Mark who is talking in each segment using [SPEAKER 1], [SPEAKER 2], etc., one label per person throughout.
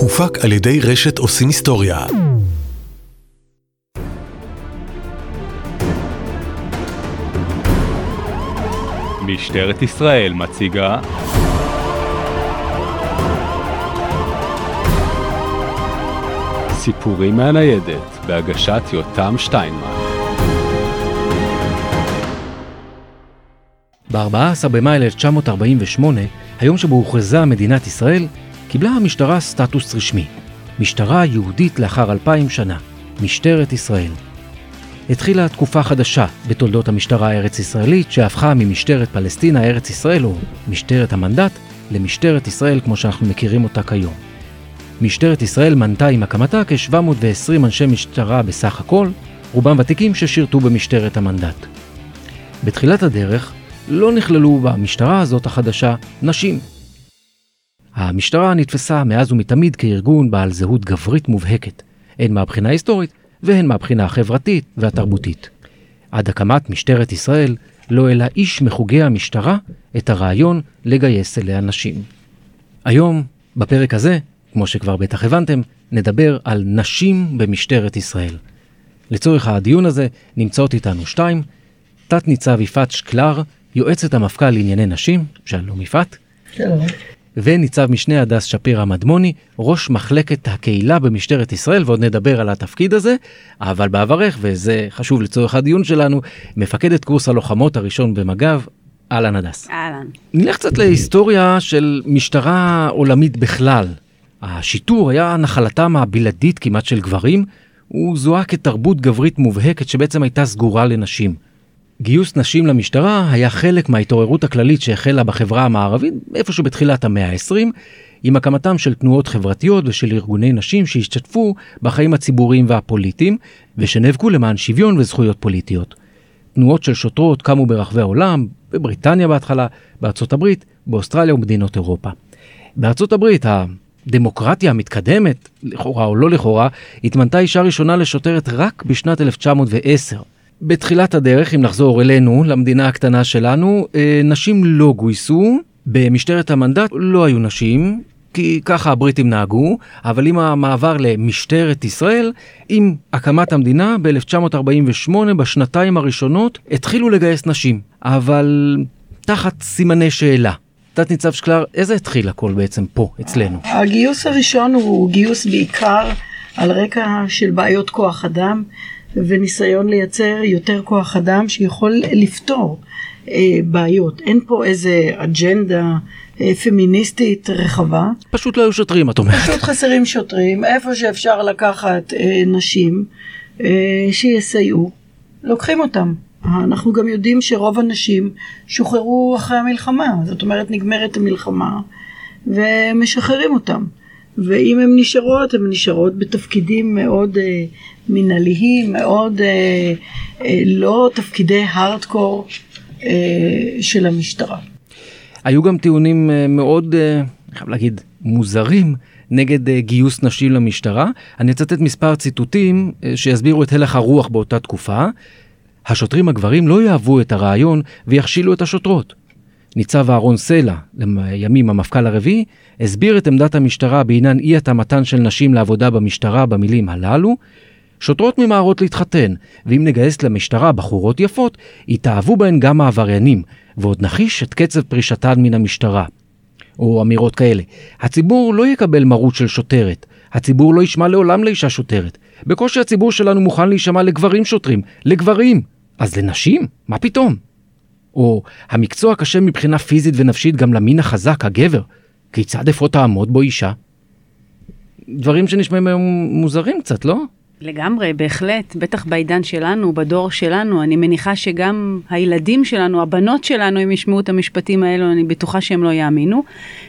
[SPEAKER 1] הופק על ידי רשת עושים היסטוריה.
[SPEAKER 2] משטרת ישראל מציגה סיפורים מהניידת בהגשת יותם שטיינמן
[SPEAKER 3] ב-14 במאי 1948, היום שבו הוכרזה מדינת ישראל, קיבלה המשטרה סטטוס רשמי. משטרה יהודית לאחר אלפיים שנה, משטרת ישראל. התחילה תקופה חדשה בתולדות המשטרה הארץ-ישראלית שהפכה ממשטרת פלסטינה ארץ ישראל או משטרת המנדט למשטרת ישראל כמו שאנחנו מכירים אותה כיום. משטרת ישראל מנתה עם הקמתה כ-720 אנשי משטרה בסך הכל, רובם ותיקים ששירתו במשטרת המנדט. בתחילת הדרך לא נכללו במשטרה הזאת החדשה נשים. המשטרה נתפסה מאז ומתמיד כארגון בעל זהות גברית מובהקת, הן מהבחינה ההיסטורית והן מהבחינה החברתית והתרבותית. עד הקמת משטרת ישראל לא העלה איש מחוגי המשטרה את הרעיון לגייס אליה נשים. היום, בפרק הזה, כמו שכבר בטח הבנתם, נדבר על נשים במשטרת ישראל. לצורך הדיון הזה נמצאות איתנו שתיים, תת-ניצב יפעת שקלר, יועצת המפכ"ל לענייני נשים, שלום יפעת.
[SPEAKER 4] שלום.
[SPEAKER 3] וניצב משנה הדס שפירא מדמוני, ראש מחלקת הקהילה במשטרת ישראל, ועוד נדבר על התפקיד הזה, אבל בעברך, וזה חשוב לצורך הדיון שלנו, מפקדת קורס הלוחמות הראשון במג"ב, אהלן הדס.
[SPEAKER 4] אהלן.
[SPEAKER 3] נלך קצת להיסטוריה של משטרה עולמית בכלל. השיטור היה נחלתם הבלעדית כמעט של גברים, הוא זוהה כתרבות גברית מובהקת שבעצם הייתה סגורה לנשים. גיוס נשים למשטרה היה חלק מההתעוררות הכללית שהחלה בחברה המערבית איפשהו בתחילת המאה ה-20, עם הקמתם של תנועות חברתיות ושל ארגוני נשים שהשתתפו בחיים הציבוריים והפוליטיים, ושנאבקו למען שוויון וזכויות פוליטיות. תנועות של שוטרות קמו ברחבי העולם, בבריטניה בהתחלה, בארצות הברית, באוסטרליה ומדינות אירופה. בארצות הברית הדמוקרטיה המתקדמת, לכאורה או לא לכאורה, התמנתה אישה ראשונה לשוטרת רק בשנת 1910. בתחילת הדרך, אם נחזור אלינו, למדינה הקטנה שלנו, אה, נשים לא גויסו, במשטרת המנדט לא היו נשים, כי ככה הבריטים נהגו, אבל עם המעבר למשטרת ישראל, עם הקמת המדינה ב-1948, בשנתיים הראשונות, התחילו לגייס נשים, אבל תחת סימני שאלה. תת ניצב שקלר, איזה התחיל הכל בעצם פה, אצלנו?
[SPEAKER 4] הגיוס הראשון הוא גיוס בעיקר על רקע של בעיות כוח אדם. וניסיון לייצר יותר כוח אדם שיכול לפתור אה, בעיות. אין פה איזה אג'נדה אה, פמיניסטית רחבה.
[SPEAKER 3] פשוט לא היו שוטרים, את אומרת.
[SPEAKER 4] פשוט חסרים שוטרים, איפה שאפשר לקחת אה, נשים אה, שיסייעו, לוקחים אותם. אנחנו גם יודעים שרוב הנשים שוחררו אחרי המלחמה, זאת אומרת נגמרת המלחמה ומשחררים אותם. ואם הן נשארות, הן נשארות בתפקידים מאוד אה, מנהליים, מאוד אה, אה, לא תפקידי הארדקור אה, של המשטרה.
[SPEAKER 3] היו גם טיעונים אה, מאוד, אה, חייב להגיד, מוזרים. נגד אה, גיוס נשים למשטרה. אני אצטט מספר ציטוטים אה, שיסבירו את הלך הרוח באותה תקופה. השוטרים הגברים לא יאהבו את הרעיון ויכשילו את השוטרות. ניצב אהרון סלע, לימים המפכ"ל הרביעי, הסביר את עמדת המשטרה בעניין אי התאמתן של נשים לעבודה במשטרה במילים הללו, שוטרות ממהרות להתחתן, ואם נגייס למשטרה בחורות יפות, יתאהבו בהן גם העבריינים, ועוד נחיש את קצב פרישתן מן המשטרה. או אמירות כאלה, הציבור לא יקבל מרות של שוטרת, הציבור לא ישמע לעולם לאישה שוטרת. בקושי הציבור שלנו מוכן להישמע לגברים שוטרים, לגברים. אז לנשים? מה פתאום? או המקצוע קשה מבחינה פיזית ונפשית גם למין החזק, הגבר. כיצד אפוא תעמוד בו אישה? דברים שנשמעים היום מוזרים קצת, לא?
[SPEAKER 5] לגמרי, בהחלט, בטח בעידן שלנו, בדור שלנו, אני מניחה שגם הילדים שלנו, הבנות שלנו, אם ישמעו את המשפטים האלו, אני בטוחה שהם לא יאמינו.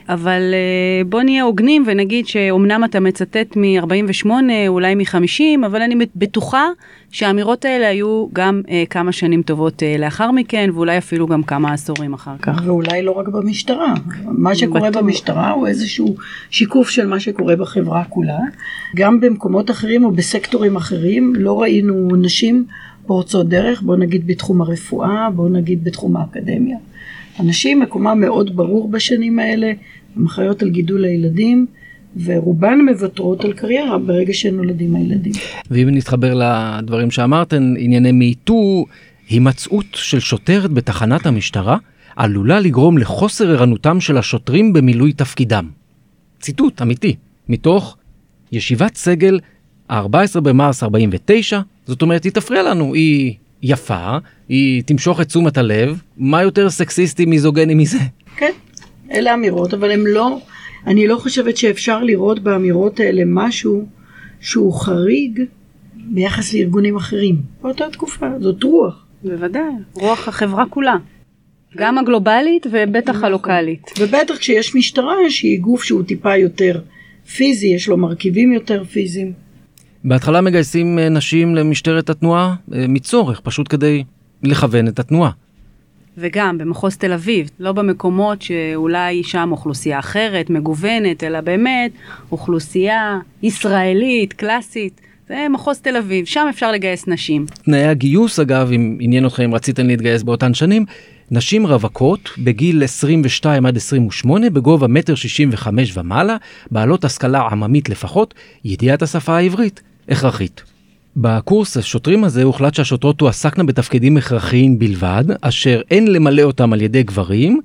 [SPEAKER 5] אבל אה, בוא נהיה הוגנים ונגיד שאומנם אתה מצטט מ-48, אולי מ-50, אבל אני בטוחה שהאמירות האלה היו גם אה, כמה שנים טובות אה, לאחר מכן, ואולי אפילו גם כמה עשורים אחר כך.
[SPEAKER 4] ואולי לא רק במשטרה. מה שקורה בטוח. במשטרה הוא איזשהו שיקוף של מה שקורה בחברה כולה. גם במקומות אחרים או בסקטורים אחרים לא ראינו נשים פורצות דרך, בוא נגיד בתחום הרפואה, בוא נגיד בתחום האקדמיה. הנשים מקומה מאוד ברור בשנים האלה, הן אחראיות על גידול הילדים, ורובן מוותרות על קריירה ברגע שנולדים הילדים.
[SPEAKER 3] ואם נתחבר לדברים שאמרתן, ענייני מיטו, הימצאות של שוטרת בתחנת המשטרה עלולה לגרום לחוסר ערנותם של השוטרים במילוי תפקידם. ציטוט אמיתי, מתוך ישיבת סגל ה-14 במרס 49, זאת אומרת, היא תפריע לנו, היא יפה, היא תמשוך את תשומת הלב, מה יותר סקסיסטי מיזוגני מזה?
[SPEAKER 4] כן, אלה אמירות, אבל הן לא, אני לא חושבת שאפשר לראות באמירות האלה משהו שהוא חריג ביחס לארגונים אחרים. באותה תקופה, זאת רוח.
[SPEAKER 5] בוודאי, רוח החברה כולה. גם הגלובלית ובטח
[SPEAKER 4] נכון.
[SPEAKER 5] הלוקאלית.
[SPEAKER 4] ובטח כשיש משטרה שהיא גוף שהוא טיפה יותר פיזי, יש לו מרכיבים יותר פיזיים.
[SPEAKER 3] בהתחלה מגייסים אה, נשים למשטרת התנועה אה, מצורך, פשוט כדי לכוון את התנועה.
[SPEAKER 5] וגם במחוז תל אביב, לא במקומות שאולי שם אוכלוסייה אחרת, מגוונת, אלא באמת אוכלוסייה ישראלית, קלאסית. זה מחוז תל אביב, שם אפשר לגייס נשים.
[SPEAKER 3] תנאי הגיוס, אגב, אם עניין אתכם, אם רציתם להתגייס באותן שנים, נשים רווקות בגיל 22 עד 28 בגובה מטר 65 ומעלה, בעלות השכלה עממית לפחות, ידיעת השפה העברית הכרחית. בקורס השוטרים הזה הוחלט שהשוטרות תועסקנה בתפקידים הכרחיים בלבד, אשר אין למלא אותם על ידי גברים,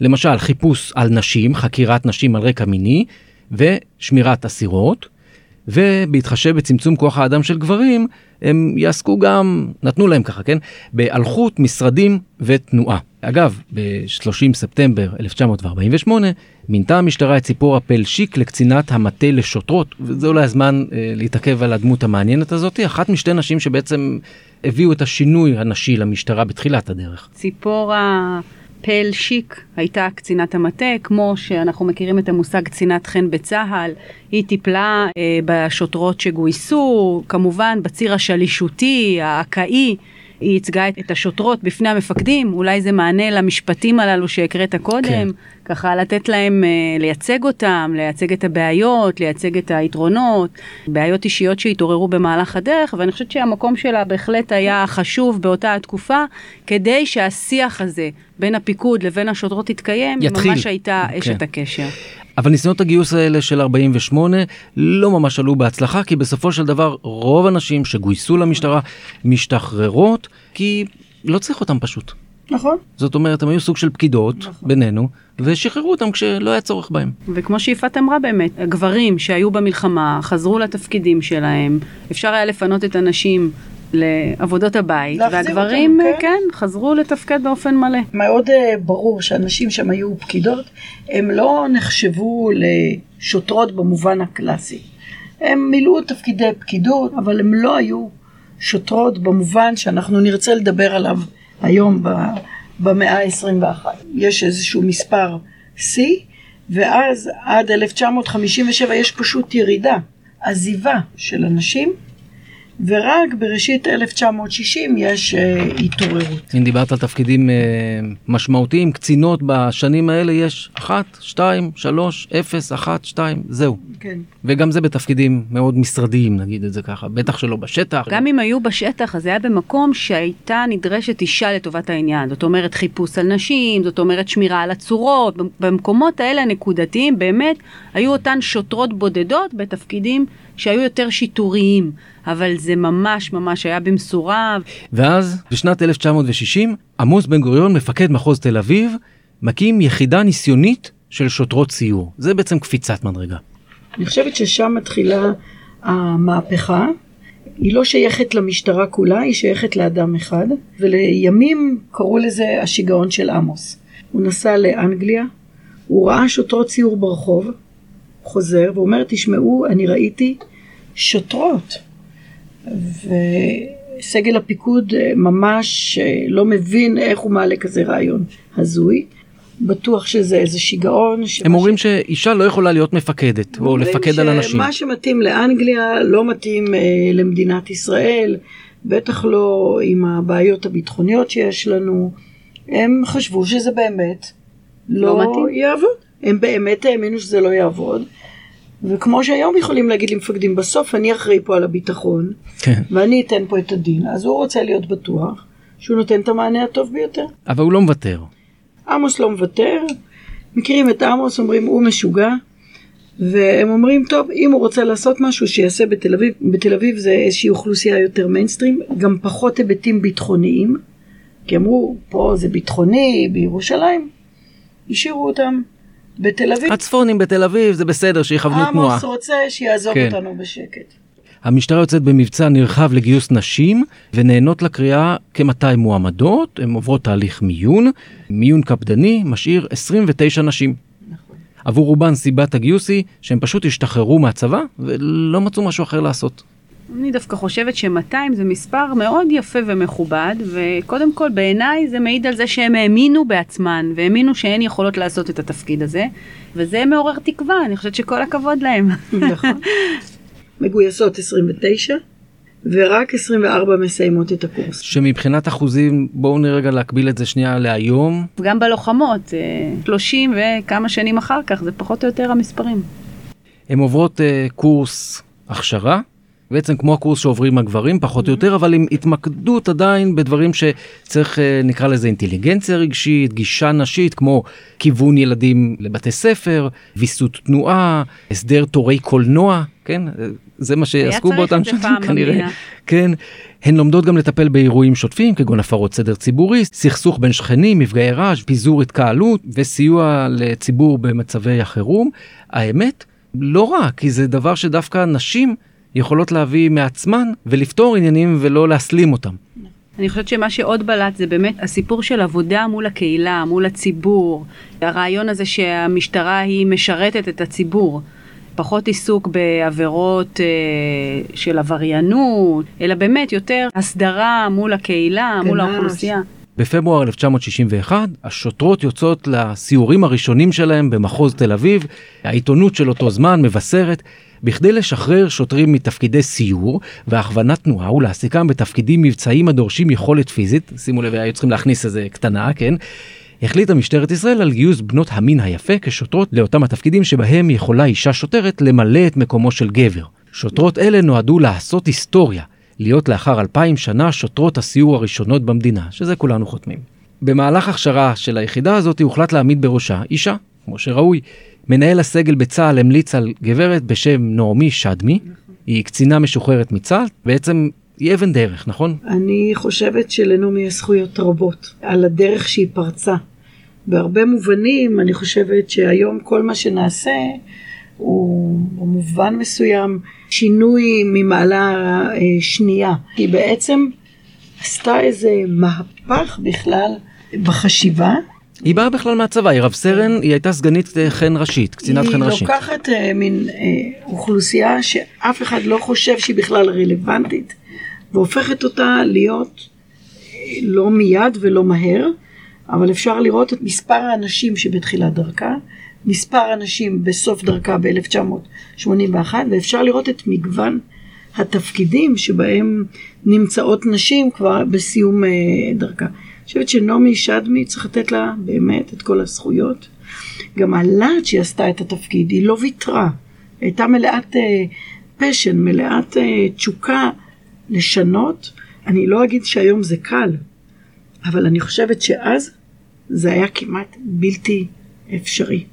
[SPEAKER 3] למשל חיפוש על נשים, חקירת נשים על רקע מיני, ושמירת אסירות. ובהתחשב בצמצום כוח האדם של גברים, הם יעסקו גם, נתנו להם ככה, כן? באלחוט, משרדים ותנועה. אגב, ב-30 ספטמבר 1948 מינתה המשטרה את ציפורה פלשיק לקצינת המטה לשוטרות, וזה אולי הזמן אה, להתעכב על הדמות המעניינת הזאת, אחת משתי נשים שבעצם הביאו את השינוי הנשי למשטרה בתחילת הדרך.
[SPEAKER 5] ציפורה פל שיק הייתה קצינת המטה, כמו שאנחנו מכירים את המושג קצינת חן בצה"ל. היא טיפלה אה, בשוטרות שגויסו, כמובן בציר השלישותי, האקאי. היא ייצגה את, השוטרות בפני המפקדים, אולי זה מענה למשפטים הללו שהקראת קודם,
[SPEAKER 3] כן.
[SPEAKER 5] ככה לתת להם אה, לייצג אותם, לייצג את הבעיות, לייצג את היתרונות, בעיות אישיות שהתעוררו במהלך הדרך, ואני חושבת שהמקום שלה בהחלט היה חשוב באותה התקופה, כדי שהשיח הזה בין הפיקוד לבין השוטרות יתקיים,
[SPEAKER 3] יתחיל.
[SPEAKER 5] ממש הייתה
[SPEAKER 3] כן.
[SPEAKER 5] אשת הקשר.
[SPEAKER 3] אבל ניסיונות הגיוס האלה של 48 לא ממש עלו בהצלחה, כי בסופו של דבר רוב הנשים שגויסו למשטרה משתחררות, כי לא צריך אותם פשוט.
[SPEAKER 4] נכון?
[SPEAKER 3] זאת אומרת, הם היו סוג של פקידות
[SPEAKER 4] נכון.
[SPEAKER 3] בינינו, ושחררו אותם כשלא היה צורך בהם.
[SPEAKER 5] וכמו שיפעת אמרה באמת, הגברים שהיו במלחמה חזרו לתפקידים שלהם, אפשר היה לפנות את הנשים לעבודות הבית, והגברים,
[SPEAKER 4] אותם, כן.
[SPEAKER 5] כן, חזרו לתפקד באופן מלא.
[SPEAKER 4] מאוד אה, ברור שאנשים שם היו פקידות, הם לא נחשבו לשוטרות במובן הקלאסי. הם מילאו תפקידי פקידות, אבל הם לא היו שוטרות במובן שאנחנו נרצה לדבר עליו היום במאה ה-21. יש איזשהו מספר שיא, ואז עד 1957 יש פשוט ירידה, עזיבה של אנשים, ורק בראשית 1960 יש אה, התעוררות.
[SPEAKER 3] אם דיברת על תפקידים אה, משמעותיים, קצינות בשנים האלה יש אחת, שתיים, שלוש, אפס, אחת, שתיים, זהו.
[SPEAKER 4] כן.
[SPEAKER 3] וגם זה בתפקידים מאוד משרדיים, נגיד את זה ככה, בטח שלא בשטח.
[SPEAKER 5] גם אם היו בשטח, אז זה היה במקום שהייתה נדרשת אישה לטובת העניין. זאת אומרת חיפוש על נשים, זאת אומרת שמירה על הצורות. במקומות האלה הנקודתיים באמת היו אותן שוטרות בודדות בתפקידים שהיו יותר שיטוריים. אבל זה ממש ממש היה במשורה.
[SPEAKER 3] ואז, בשנת 1960, עמוס בן גוריון, מפקד מחוז תל אביב, מקים יחידה ניסיונית של שוטרות סיור. זה בעצם קפיצת מדרגה.
[SPEAKER 4] אני חושבת ששם מתחילה המהפכה. היא לא שייכת למשטרה כולה, היא שייכת לאדם אחד, ולימים קראו לזה השיגעון של עמוס. הוא נסע לאנגליה, הוא ראה שוטרות ציור ברחוב, חוזר ואומר, תשמעו, אני ראיתי שוטרות. וסגל הפיקוד אה, ממש אה, לא מבין איך הוא מעלה כזה רעיון הזוי. בטוח שזה איזה שיגעון.
[SPEAKER 3] הם
[SPEAKER 4] ש-
[SPEAKER 3] אומרים שאישה לא יכולה להיות מפקדת, או לפקד על אנשים.
[SPEAKER 4] שמה שמתאים לאנגליה לא מתאים אה, למדינת ישראל, בטח לא עם הבעיות הביטחוניות שיש לנו. הם חשבו שזה באמת לא,
[SPEAKER 5] לא מתאים.
[SPEAKER 4] יעבוד. הם באמת האמינו שזה לא יעבוד. וכמו שהיום יכולים להגיד למפקדים, בסוף אני אחראי פה על הביטחון,
[SPEAKER 3] כן.
[SPEAKER 4] ואני אתן פה את הדין, אז הוא רוצה להיות בטוח שהוא נותן את המענה הטוב ביותר.
[SPEAKER 3] אבל הוא לא מוותר.
[SPEAKER 4] עמוס לא מוותר, מכירים את עמוס, אומרים הוא משוגע, והם אומרים, טוב, אם הוא רוצה לעשות משהו, שיעשה בתל אביב. בתל אביב זה איזושהי אוכלוסייה יותר מיינסטרים, גם פחות היבטים ביטחוניים, כי אמרו, פה זה ביטחוני, בירושלים, השאירו אותם. בתל אביב,
[SPEAKER 3] הצפונים בתל אביב זה בסדר שיכוונו תנועה.
[SPEAKER 4] עמוס רוצה שיעזוב
[SPEAKER 3] כן.
[SPEAKER 4] אותנו בשקט.
[SPEAKER 3] המשטרה יוצאת במבצע נרחב לגיוס נשים ונהנות לקריאה כ-200 מועמדות, הן עוברות תהליך מיון, מיון קפדני משאיר 29 נשים. עבור רובן סיבת הגיוס היא שהם פשוט השתחררו מהצבא ולא מצאו משהו אחר לעשות.
[SPEAKER 5] אני דווקא חושבת ש-200 זה מספר מאוד יפה ומכובד, וקודם כל בעיניי זה מעיד על זה שהם האמינו בעצמן, והאמינו שהן יכולות לעשות את התפקיד הזה, וזה מעורר תקווה, אני חושבת שכל הכבוד להם.
[SPEAKER 4] נכון. מגויסות 29, ורק 24 מסיימות את הקורס.
[SPEAKER 3] שמבחינת אחוזים בואו נראה רגע להקביל את זה שנייה להיום.
[SPEAKER 5] גם בלוחמות, אה, 30 וכמה שנים אחר כך, זה פחות או יותר המספרים.
[SPEAKER 3] הן עוברות uh, קורס הכשרה, בעצם כמו הקורס שעוברים הגברים פחות או יותר, אבל עם התמקדות עדיין בדברים שצריך, uh, נקרא לזה אינטליגנציה רגשית, גישה נשית, כמו כיוון ילדים לבתי ספר, ויסות תנועה, הסדר תורי קולנוע, כן? אה, זה מה שעסקו באותם
[SPEAKER 5] פעם במדינה.
[SPEAKER 3] כן. הן לומדות גם לטפל באירועים שוטפים כגון הפרות סדר ציבורי, סכסוך בין שכנים, מפגעי רעש, פיזור התקהלות וסיוע לציבור במצבי החירום. האמת, לא רע, כי זה דבר שדווקא נשים יכולות להביא מעצמן ולפתור עניינים ולא להסלים אותם.
[SPEAKER 5] אני חושבת שמה שעוד בלט זה באמת הסיפור של עבודה מול הקהילה, מול הציבור. הרעיון הזה שהמשטרה היא משרתת את הציבור. פחות עיסוק בעבירות אה, של עבריינות, אלא באמת יותר הסדרה מול הקהילה, מול
[SPEAKER 4] גנ"ש.
[SPEAKER 5] האוכלוסייה.
[SPEAKER 3] בפברואר 1961 השוטרות יוצאות לסיורים הראשונים שלהם במחוז תל אביב, העיתונות של אותו זמן מבשרת, בכדי לשחרר שוטרים מתפקידי סיור והכוונת תנועה ולהעסיקם בתפקידים מבצעיים הדורשים יכולת פיזית, שימו לב, היו צריכים להכניס איזה קטנה, כן? החליטה משטרת ישראל על גיוס בנות המין היפה כשוטרות לאותם התפקידים שבהם יכולה אישה שוטרת למלא את מקומו של גבר. שוטרות אלה נועדו לעשות היסטוריה, להיות לאחר אלפיים שנה שוטרות הסיור הראשונות במדינה, שזה כולנו חותמים. במהלך הכשרה של היחידה הזאת הוחלט להעמיד בראשה אישה, כמו שראוי. מנהל הסגל בצה"ל המליץ על גברת בשם נעמי שדמי, היא קצינה משוחררת מצה"ל, בעצם היא אבן דרך, נכון?
[SPEAKER 4] אני חושבת שלנעמי יש זכויות רבות על הדרך שהיא פרצה. בהרבה מובנים אני חושבת שהיום כל מה שנעשה הוא במובן מסוים שינוי ממעלה אה, שנייה. היא בעצם עשתה איזה מהפך בכלל בחשיבה.
[SPEAKER 3] היא באה בכלל מהצבא, היא רב סרן, היא הייתה סגנית אה, חן ראשית, קצינת חן ראשית.
[SPEAKER 4] היא לוקחת אה, מין אה, אוכלוסייה שאף אחד לא חושב שהיא בכלל רלוונטית, והופכת אותה להיות אה, לא מיד ולא מהר, אבל אפשר לראות את מספר האנשים שבתחילת דרכה, מספר האנשים בסוף דרכה ב-1981, ואפשר לראות את מגוון התפקידים שבהם נמצאות נשים כבר בסיום אה, דרכה. חושבת שנעמי שדמי צריך לתת לה באמת את כל הזכויות. גם הלהט שהיא עשתה את התפקיד, היא לא ויתרה. הייתה מלאת אה, פשן, מלאת אה, תשוקה לשנות. אני לא אגיד שהיום זה קל, אבל אני חושבת שאז זה היה כמעט בלתי אפשרי.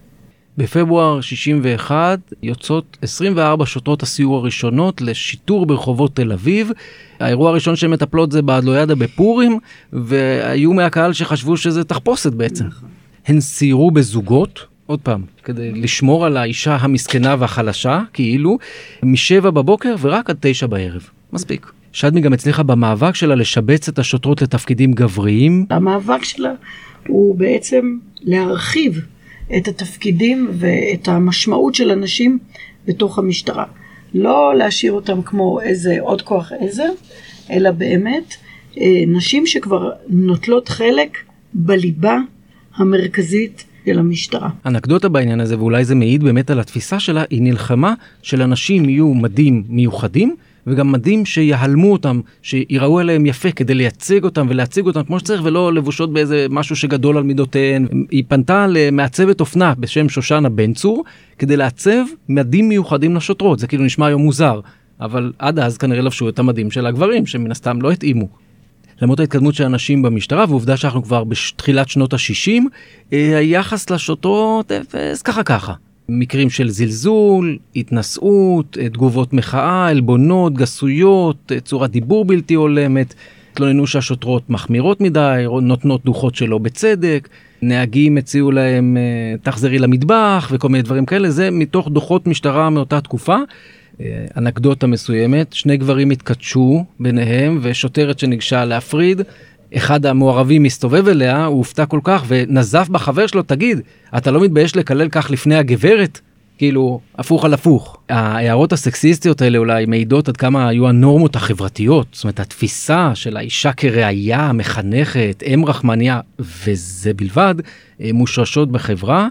[SPEAKER 3] בפברואר 61 יוצאות 24 שוטרות הסיור הראשונות לשיטור ברחובות תל אביב. האירוע הראשון שהן מטפלות זה באדלוידה בפורים, והיו מהקהל שחשבו שזה תחפושת בעצם. הן סיירו בזוגות, עוד פעם, כדי לשמור על האישה המסכנה והחלשה, כאילו, משבע בבוקר ורק עד תשע בערב. מספיק. שדמי גם הצליחה במאבק שלה לשבץ את השוטרות לתפקידים גבריים.
[SPEAKER 4] המאבק שלה הוא בעצם להרחיב את התפקידים ואת המשמעות של הנשים בתוך המשטרה. לא להשאיר אותם כמו איזה עוד כוח עזר, אלא באמת אה, נשים שכבר נוטלות חלק בליבה המרכזית של המשטרה.
[SPEAKER 3] אנקדוטה בעניין הזה, ואולי זה מעיד באמת על התפיסה שלה, היא נלחמה שלנשים יהיו מדים מיוחדים, וגם מדים שיהלמו אותם, שיראו עליהם יפה כדי לייצג אותם ולהציג אותם כמו שצריך, ולא לבושות באיזה משהו שגדול על מידותיהן. היא פנתה למעצבת אופנה בשם שושנה בן צור, כדי לעצב מדים מיוחדים לשוטרות. זה כאילו נשמע היום מוזר, אבל עד אז כנראה לבשו את המדים של הגברים, שמן הסתם לא התאימו. למרות ההתקדמות של הנשים במשטרה, ועובדה שאנחנו כבר בתחילת שנות ה-60, היחס לשוטרות אפס ככה ככה. מקרים של זלזול, התנשאות, תגובות מחאה, עלבונות, גסויות, צורת דיבור בלתי הולמת. התלוננו שהשוטרות מחמירות מדי, נותנות דוחות שלא בצדק, נהגים הציעו להם אה, תחזרי למטבח וכל מיני דברים כאלה, זה מתוך דוחות משטרה מאותה תקופה. אה, אנקדוטה מסוימת, שני גברים התכתשו ביניהם ושוטרת שניגשה להפריד, אחד המעורבים מסתובב אליה, הוא הופתע כל כך ונזף בחבר שלו, תגיד, אתה לא מתבייש לקלל כך לפני הגברת? כאילו, הפוך על הפוך. ההערות הסקסיסטיות האלה אולי מעידות עד כמה היו הנורמות החברתיות, זאת אומרת, התפיסה של האישה כראיה, מחנכת, אם רחמניה, וזה בלבד, אה, מושרשות בחברה.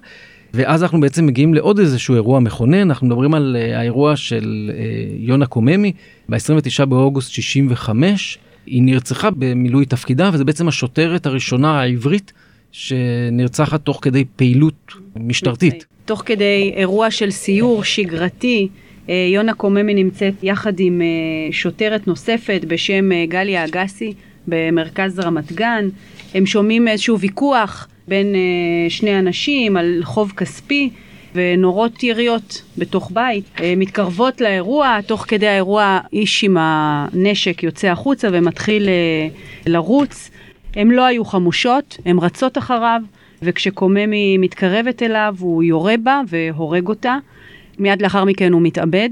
[SPEAKER 3] ואז אנחנו בעצם מגיעים לעוד איזשהו אירוע מכונן, אנחנו מדברים על uh, האירוע של uh, יונה קוממי ב-29 באוגוסט 65. היא נרצחה במילוי תפקידה, וזה בעצם השוטרת הראשונה העברית שנרצחת תוך כדי פעילות משטרתית.
[SPEAKER 5] תוך כדי אירוע של סיור שגרתי, אה, יונה קוממי נמצאת יחד עם שוטרת נוספת בשם גליה אגסי במרכז רמת גן. הם שומעים איזשהו ויכוח בין אה, שני אנשים על חוב כספי ונורות יריות בתוך בית. אה, מתקרבות לאירוע, תוך כדי האירוע איש עם הנשק יוצא החוצה ומתחיל אה, לרוץ. הן לא היו חמושות, הן רצות אחריו, וכשקוממי מתקרבת אליו הוא יורה בה והורג אותה. מיד לאחר מכן הוא מתאבד.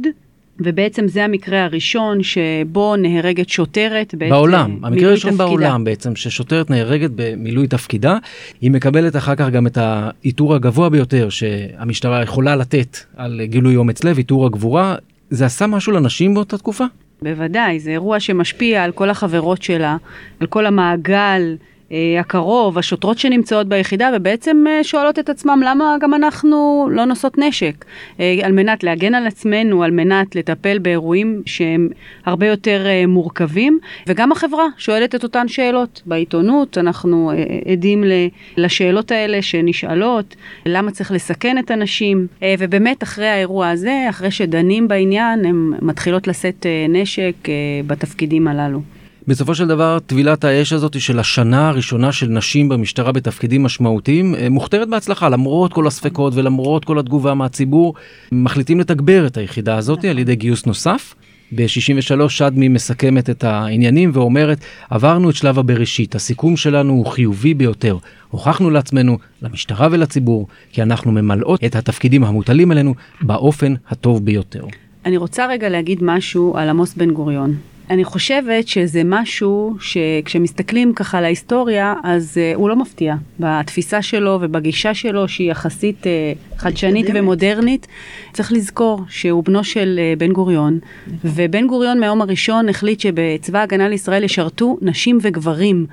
[SPEAKER 5] ובעצם זה המקרה הראשון שבו נהרגת שוטרת
[SPEAKER 3] בעת בעולם, המקרה הראשון בעולם בעצם, ששוטרת נהרגת במילוי תפקידה, היא מקבלת אחר כך גם את העיטור הגבוה ביותר שהמשטרה יכולה לתת על גילוי אומץ לב, עיטור הגבורה. זה עשה משהו לנשים באותה תקופה?
[SPEAKER 5] בוודאי, זה אירוע שמשפיע על כל החברות שלה, על כל המעגל. אה, הקרוב, השוטרות שנמצאות ביחידה, ובעצם אה, שואלות את עצמם למה גם אנחנו לא נושאות נשק, אה, על מנת להגן על עצמנו, על מנת לטפל באירועים שהם הרבה יותר מורכבים, וגם החברה שואלת את אותן שאלות. בעיתונות אנחנו עדים לשאלות האלה שנשאלות, למה צריך לסכן את הנשים, ובאמת אחרי האירוע הזה, אחרי שדנים בעניין, הן מתחילות לשאת נשק בתפקידים הללו.
[SPEAKER 3] בסופו של דבר טבילת האש הזאת של השנה הראשונה של נשים במשטרה בתפקידים משמעותיים אה, מוכתרת בהצלחה למרות כל הספקות ולמרות כל התגובה מהציבור מחליטים לתגבר את היחידה הזאת על ידי גיוס נוסף. ב-63 שדמי מסכמת את העניינים ואומרת עברנו את שלב הבראשית הסיכום שלנו הוא חיובי ביותר הוכחנו לעצמנו למשטרה ולציבור כי אנחנו ממלאות את התפקידים המוטלים עלינו באופן הטוב ביותר.
[SPEAKER 5] אני רוצה רגע להגיד משהו על עמוס בן גוריון. אני חושבת שזה משהו שכשמסתכלים ככה על ההיסטוריה, אז uh, הוא לא מפתיע. בתפיסה שלו ובגישה שלו, שהיא יחסית uh, חדשנית ומודרנית, צריך לזכור שהוא בנו של uh, בן גוריון, ובן גוריון מהיום הראשון החליט שבצבא ההגנה לישראל ישרתו נשים וגברים.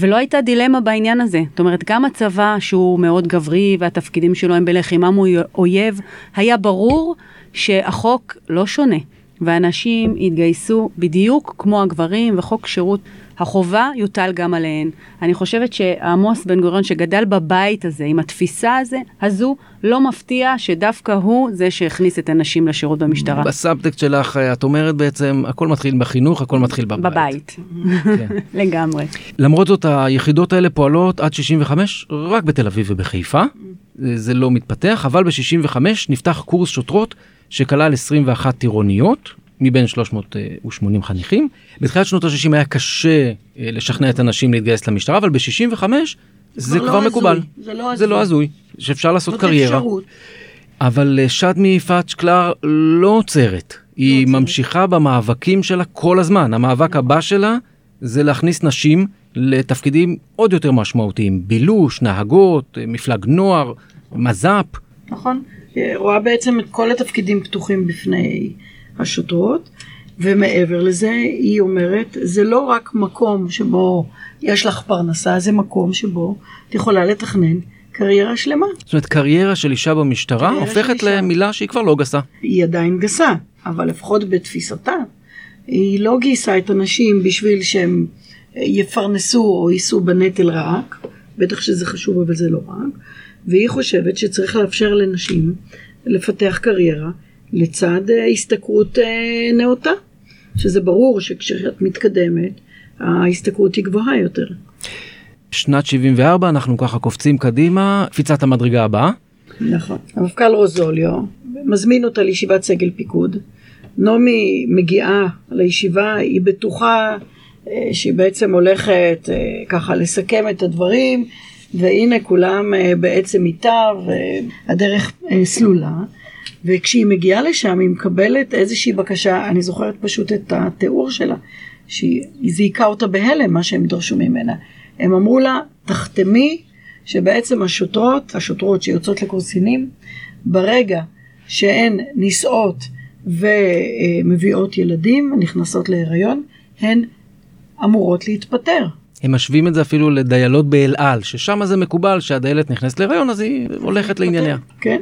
[SPEAKER 5] ולא הייתה דילמה בעניין הזה. זאת אומרת, גם הצבא, שהוא מאוד גברי והתפקידים שלו הם בלחימה מול אויב, היה ברור שהחוק לא שונה. ואנשים יתגייסו בדיוק כמו הגברים, וחוק שירות החובה יוטל גם עליהן. אני חושבת שעמוס בן גוריון שגדל בבית הזה, עם התפיסה הזה, הזו, לא מפתיע שדווקא הוא זה שהכניס את הנשים לשירות במשטרה.
[SPEAKER 3] בסאבטקסט שלך את אומרת בעצם, הכל מתחיל בחינוך, הכל מתחיל בבית.
[SPEAKER 5] בבית, כן. לגמרי.
[SPEAKER 3] למרות זאת, היחידות האלה פועלות עד 65 רק בתל אביב ובחיפה. זה לא מתפתח, אבל ב-65 נפתח קורס שוטרות שכלל 21 טירוניות מבין 380 חניכים. בתחילת שנות ה-60 היה קשה אה, לשכנע את הנשים להתגייס למשטרה, אבל ב-65 זה כבר לא מקובל. זה לא הזוי. זה לא הזוי, שאפשר לעשות קריירה. אפשרות. אבל אה, שדמי פאץ' קלר לא עוצרת. היא לא ממשיכה במאבקים שלה כל הזמן. המאבק הבא שלה זה להכניס נשים לתפקידים עוד יותר משמעותיים. בילוש, נהגות, אה, מפלג נוער, מז"פ.
[SPEAKER 4] נכון. רואה בעצם את כל התפקידים פתוחים בפני השוטרות, ומעבר לזה היא אומרת, זה לא רק מקום שבו יש לך פרנסה, זה מקום שבו את יכולה לתכנן קריירה שלמה.
[SPEAKER 3] זאת אומרת, קריירה של אישה במשטרה הופכת למילה שהיא כבר לא גסה.
[SPEAKER 4] היא עדיין גסה, אבל לפחות בתפיסתה, היא לא גייסה את הנשים בשביל שהם יפרנסו או יישאו בנטל רק, בטח שזה חשוב אבל זה לא רק, והיא חושבת שצריך לאפשר לנשים לפתח קריירה לצד אה, השתכרות אה, נאותה, שזה ברור שכשאת מתקדמת ההשתכרות היא גבוהה יותר.
[SPEAKER 3] שנת 74 אנחנו ככה קופצים קדימה, קפיצת המדרגה הבאה.
[SPEAKER 4] נכון. המפכ"ל רוזוליו מזמין אותה לישיבת סגל פיקוד. נעמי מגיעה לישיבה, היא בטוחה אה, שהיא בעצם הולכת אה, ככה לסכם את הדברים, והנה כולם אה, בעצם איתה והדרך סלולה. וכשהיא מגיעה לשם היא מקבלת איזושהי בקשה, אני זוכרת פשוט את התיאור שלה, שהיא זיעקה אותה בהלם מה שהם דרשו ממנה. הם אמרו לה, תחתמי שבעצם השוטרות, השוטרות שיוצאות לקורסינים, ברגע שהן נישאות ומביאות ילדים, נכנסות להיריון, הן אמורות להתפטר.
[SPEAKER 3] הם משווים את זה אפילו לדיילות באל על, ששם זה מקובל שהדיילת נכנסת להיריון אז היא הולכת לענייניה.
[SPEAKER 4] כן,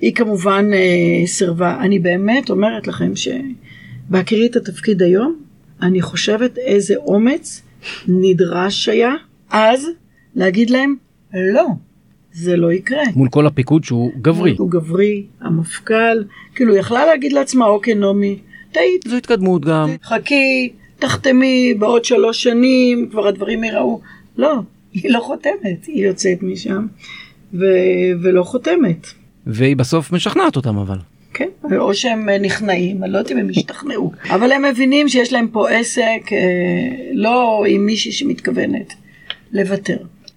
[SPEAKER 4] היא כמובן אה, סירבה. אני באמת אומרת לכם שבהכירי את התפקיד היום, אני חושבת איזה אומץ נדרש היה אז להגיד להם לא, זה לא יקרה.
[SPEAKER 3] מול כל הפיקוד שהוא גברי.
[SPEAKER 4] הוא גברי, המפכ"ל, כאילו יכלה להגיד לעצמה אוקיי נעמי, טעית.
[SPEAKER 3] זו התקדמות גם.
[SPEAKER 4] חכי, תחתמי בעוד שלוש שנים, כבר הדברים ייראו. לא, היא לא חותמת, היא יוצאת משם ו... ולא חותמת.
[SPEAKER 3] והיא בסוף משכנעת אותם אבל.
[SPEAKER 4] כן, או שהם נכנעים, אני לא יודעת אם הם השתכנעו, אבל הם מבינים שיש להם פה עסק אה, לא עם מישהי שמתכוונת לוותר.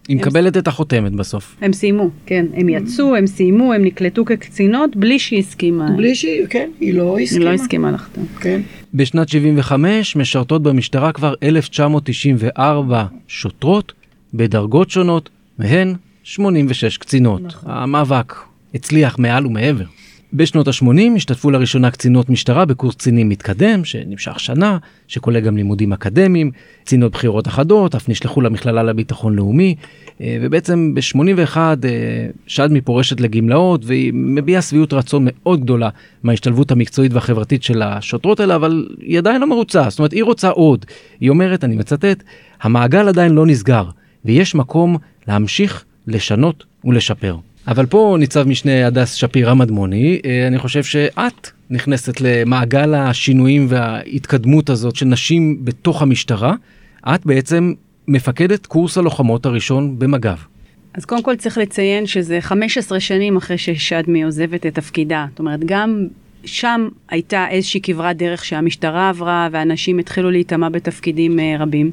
[SPEAKER 3] היא מקבלת את החותמת בסוף.
[SPEAKER 5] הם סיימו, כן. הם יצאו, הם סיימו, הם נקלטו כקצינות בלי שהיא הסכימה.
[SPEAKER 4] בלי שהיא, כן, היא לא הסכימה.
[SPEAKER 5] היא לא הסכימה לחתום.
[SPEAKER 4] כן.
[SPEAKER 3] בשנת 75 משרתות במשטרה כבר 1994 שוטרות בדרגות שונות, מהן 86 קצינות. נכון. המאבק הצליח מעל ומעבר. בשנות ה-80 השתתפו לראשונה קצינות משטרה בקורס קצינים מתקדם, שנמשך שנה, שכולל גם לימודים אקדמיים, קצינות בחירות אחדות, אף נשלחו למכללה לביטחון לאומי, אה, ובעצם ב-81 אה, שדמי פורשת לגמלאות, והיא מביעה שביעות רצון מאוד גדולה מההשתלבות המקצועית והחברתית של השוטרות האלה, אבל היא עדיין לא מרוצה, זאת אומרת, היא רוצה עוד. היא אומרת, אני מצטט, המעגל עדיין לא נסגר, ויש מקום להמשיך לשנות ולשפר. אבל פה ניצב משנה הדס שפירא מדמוני, אה, אני חושב שאת נכנסת למעגל השינויים וההתקדמות הזאת של נשים בתוך המשטרה. את בעצם מפקדת קורס הלוחמות הראשון במג"ב.
[SPEAKER 5] אז קודם כל צריך לציין שזה 15 שנים אחרי ששדמי עוזבת את תפקידה. זאת אומרת, גם שם הייתה איזושהי כברת דרך שהמשטרה עברה ואנשים התחילו להיטמע בתפקידים אה, רבים.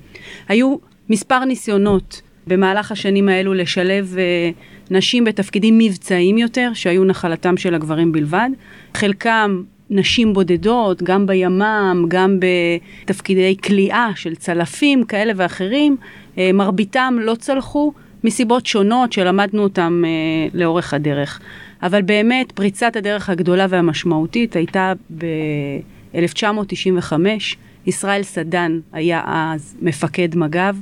[SPEAKER 5] היו מספר ניסיונות במהלך השנים האלו לשלב uh, נשים בתפקידים מבצעיים יותר, שהיו נחלתם של הגברים בלבד. חלקם נשים בודדות, גם בימ"מ, גם בתפקידי כליאה של צלפים כאלה ואחרים, uh, מרביתם לא צלחו מסיבות שונות שלמדנו אותם uh, לאורך הדרך. אבל באמת פריצת הדרך הגדולה והמשמעותית הייתה ב-1995, ישראל סדן היה אז מפקד מג"ב.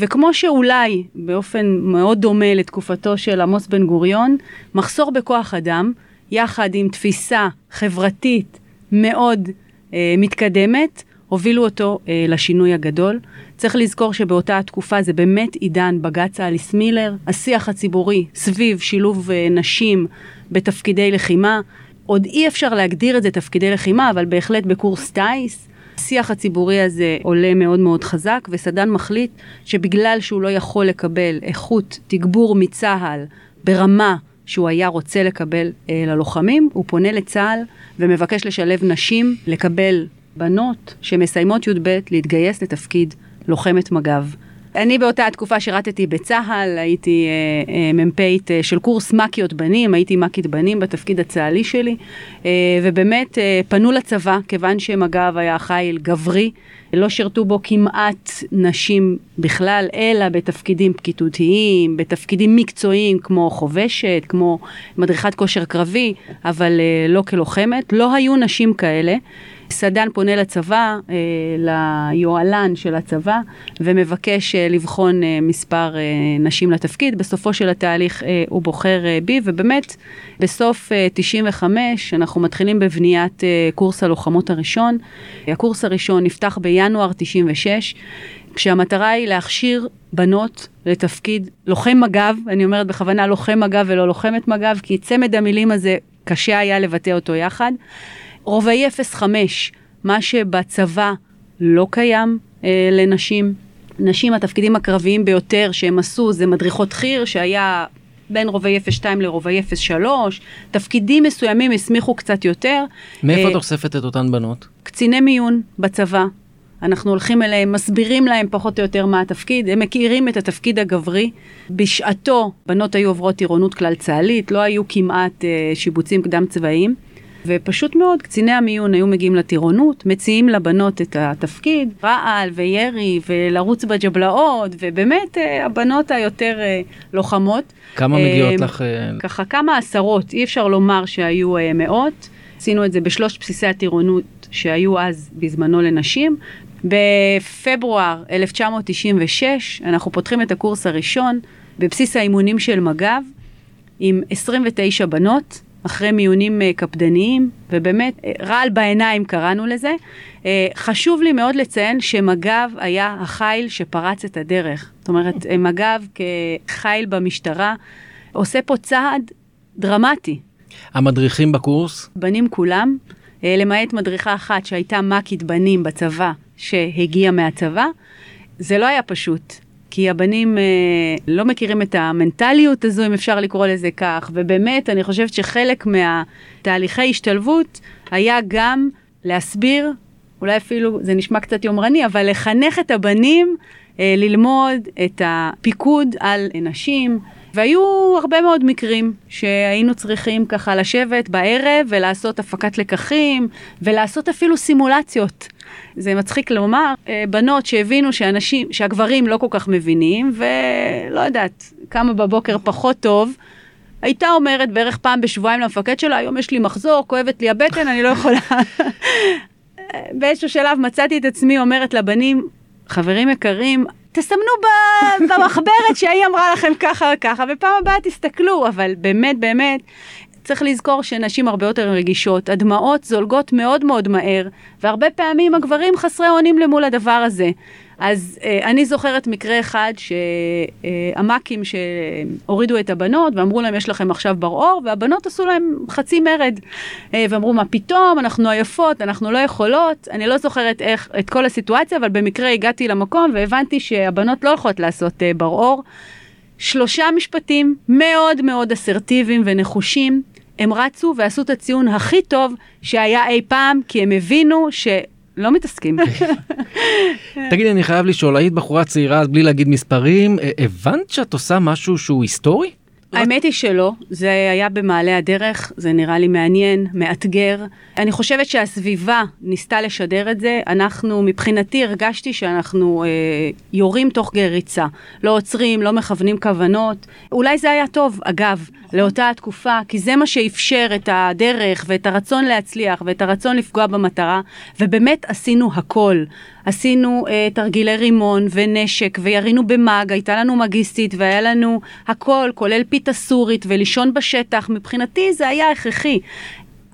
[SPEAKER 5] וכמו שאולי באופן מאוד דומה לתקופתו של עמוס בן גוריון, מחסור בכוח אדם, יחד עם תפיסה חברתית מאוד אה, מתקדמת, הובילו אותו אה, לשינוי הגדול. צריך לזכור שבאותה התקופה זה באמת עידן בג"ץ אליס מילר, השיח הציבורי סביב שילוב אה, נשים בתפקידי לחימה. עוד אי אפשר להגדיר את זה תפקידי לחימה, אבל בהחלט בקורס טיס, השיח הציבורי הזה עולה מאוד מאוד חזק, וסדן מחליט שבגלל שהוא לא יכול לקבל איכות תגבור מצה"ל ברמה שהוא היה רוצה לקבל אה, ללוחמים, הוא פונה לצה"ל ומבקש לשלב נשים, לקבל בנות שמסיימות י"ב, להתגייס לתפקיד לוחמת מג"ב. אני באותה התקופה שירתתי בצה"ל, הייתי אה, אה, מ"פית אה, של קורס מ"כיות בנים, הייתי מ"כית בנים בתפקיד הצה"לי שלי, אה, ובאמת אה, פנו לצבא, כיוון שמג"ב היה חיל גברי, לא שירתו בו כמעט נשים בכלל, אלא בתפקידים פקידותיים, בתפקידים מקצועיים כמו חובשת, כמו מדריכת כושר קרבי, אבל אה, לא כלוחמת. לא היו נשים כאלה. סדן פונה לצבא, אה, ליוהל"ן של הצבא, ומבקש אה, לבחון אה, מספר נשים לתפקיד. בסופו של התהליך הוא בוחר בי, ובאמת, בסוף אה, 95 אנחנו מתחילים בבניית קורס הלוחמות הראשון. הקורס הראשון נפתח בינואר 96. כשהמטרה היא להכשיר בנות לתפקיד לוחם מג"ב, אני אומרת בכוונה לוחם מג"ב ולא לוחמת מג"ב, כי צמד המילים הזה קשה היה לבטא אותו יחד. רובעי 05, מה שבצבא לא קיים אה, לנשים. נשים, התפקידים הקרביים ביותר שהם עשו זה מדריכות חי"ר, שהיה בין רובעי 02 לרובעי 03, תפקידים מסוימים הסמיכו קצת יותר.
[SPEAKER 3] מאיפה
[SPEAKER 5] אה,
[SPEAKER 3] את אוספת את אותן בנות?
[SPEAKER 5] קציני מיון בצבא. אנחנו הולכים אליהם, מסבירים להם פחות או יותר מה התפקיד, הם מכירים את התפקיד הגברי. בשעתו בנות היו עוברות טירונות כלל צה"לית, לא היו כמעט אה, שיבוצים קדם צבאיים. ופשוט מאוד, קציני המיון היו מגיעים לטירונות, מציעים לבנות את התפקיד, רעל וירי ולרוץ בג'בלאות, ובאמת אה, הבנות היותר אה, לוחמות.
[SPEAKER 3] כמה
[SPEAKER 5] אה,
[SPEAKER 3] מגיעות לך?
[SPEAKER 5] ככה כמה עשרות, אי אפשר לומר שהיו מאות. עשינו את זה בשלושת בסיסי הטירונות שהיו אז בזמנו לנשים. בפברואר 1996 אנחנו פותחים את הקורס הראשון בבסיס האימונים של מג"ב עם 29 בנות. אחרי מיונים אה, קפדניים, ובאמת, אה, רעל בעיניים קראנו לזה. אה, חשוב לי מאוד לציין שמג"ב היה החיל שפרץ את הדרך. זאת אומרת, מג"ב כחיל במשטרה עושה פה צעד דרמטי.
[SPEAKER 3] המדריכים בקורס?
[SPEAKER 5] בנים כולם, למעט מדריכה אחת שהייתה מ"כית בנים בצבא, שהגיעה מהצבא. זה לא היה פשוט. כי הבנים אה, לא מכירים את המנטליות הזו, אם אפשר לקרוא לזה כך, ובאמת, אני חושבת שחלק מהתהליכי השתלבות היה גם להסביר, אולי אפילו, זה נשמע קצת יומרני, אבל לחנך את הבנים אה, ללמוד את הפיקוד על נשים. והיו הרבה מאוד מקרים שהיינו צריכים ככה לשבת בערב ולעשות הפקת לקחים ולעשות אפילו סימולציות. זה מצחיק לומר, אה, בנות שהבינו שאנשים, שהגברים לא כל כך מבינים, ולא יודעת, קמה בבוקר פחות טוב, הייתה אומרת בערך פעם בשבועיים למפקד שלה, היום יש לי מחזור, כואבת לי הבטן, אני לא יכולה. באיזשהו שלב מצאתי את עצמי אומרת לבנים, חברים יקרים, תסמנו במחברת שהיא אמרה לכם ככה וככה, ופעם הבאה תסתכלו, אבל באמת, באמת, צריך לזכור שנשים הרבה יותר רגישות, הדמעות זולגות מאוד מאוד מהר, והרבה פעמים הגברים חסרי אונים למול הדבר הזה. אז אה, אני זוכרת מקרה אחד שהמ"כים שהורידו את הבנות ואמרו להם יש לכם עכשיו בר אור והבנות עשו להם חצי מרד. אה, ואמרו מה פתאום? אנחנו עייפות אנחנו לא יכולות. אני לא זוכרת איך את כל הסיטואציה אבל במקרה הגעתי למקום והבנתי שהבנות לא יכולות לעשות אה, בר אור. שלושה משפטים מאוד מאוד אסרטיביים ונחושים הם רצו ועשו את הציון הכי טוב שהיה אי פעם כי הם הבינו ש... לא מתעסקים.
[SPEAKER 3] תגידי, אני חייב לשאול, היית בחורה צעירה, אז בלי להגיד מספרים, אה, הבנת שאת עושה משהו שהוא היסטורי?
[SPEAKER 5] האמת היא שלא, זה היה במעלה הדרך, זה נראה לי מעניין, מאתגר. אני חושבת שהסביבה ניסתה לשדר את זה, אנחנו, מבחינתי הרגשתי שאנחנו אה, יורים תוך כדי ריצה. לא עוצרים, לא מכוונים כוונות. אולי זה היה טוב, אגב, לאותה התקופה, כי זה מה שאפשר את הדרך ואת הרצון להצליח ואת הרצון לפגוע במטרה, ובאמת עשינו הכל. עשינו אה, תרגילי רימון ונשק וירינו במאג, הייתה לנו מגיסטית והיה לנו הכל, כולל פיתה סורית ולישון בשטח, מבחינתי זה היה הכרחי.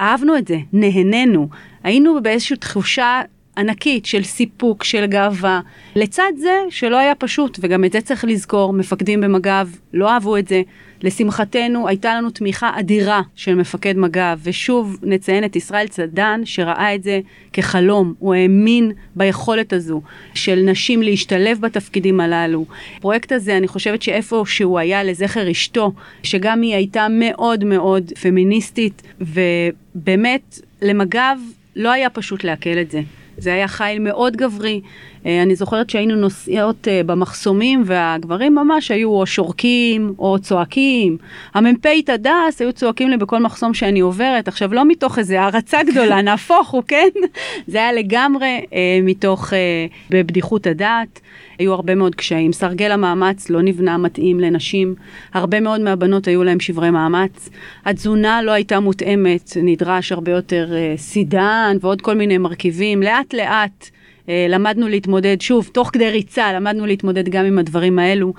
[SPEAKER 5] אהבנו את זה, נהנינו, היינו באיזושהי תחושה ענקית של סיפוק, של גאווה. לצד זה שלא היה פשוט, וגם את זה צריך לזכור, מפקדים במג"ב לא אהבו את זה. לשמחתנו הייתה לנו תמיכה אדירה של מפקד מג"ב, ושוב נציין את ישראל צדן שראה את זה כחלום, הוא האמין ביכולת הזו של נשים להשתלב בתפקידים הללו. הפרויקט הזה אני חושבת שאיפה שהוא היה לזכר אשתו, שגם היא הייתה מאוד מאוד פמיניסטית, ובאמת למג"ב לא היה פשוט לעכל את זה. זה היה חיל מאוד גברי. אה, אני זוכרת שהיינו נוסעות אה, במחסומים והגברים ממש היו או שורקים או צועקים. המ"פית הדס היו צועקים לי בכל מחסום שאני עוברת. עכשיו לא מתוך איזה הערצה גדולה, נהפוך הוא, כן? זה היה לגמרי אה, מתוך, בבדיחות הדעת. היו הרבה מאוד קשיים. סרגל המאמץ לא נבנה מתאים לנשים. הרבה מאוד מהבנות היו להם שברי מאמץ. התזונה לא הייתה מותאמת, נדרש הרבה יותר אה, סידן ועוד כל מיני מרכיבים. לאט לאט אה, למדנו להתמודד, שוב, תוך כדי ריצה, למדנו להתמודד גם עם הדברים האלו.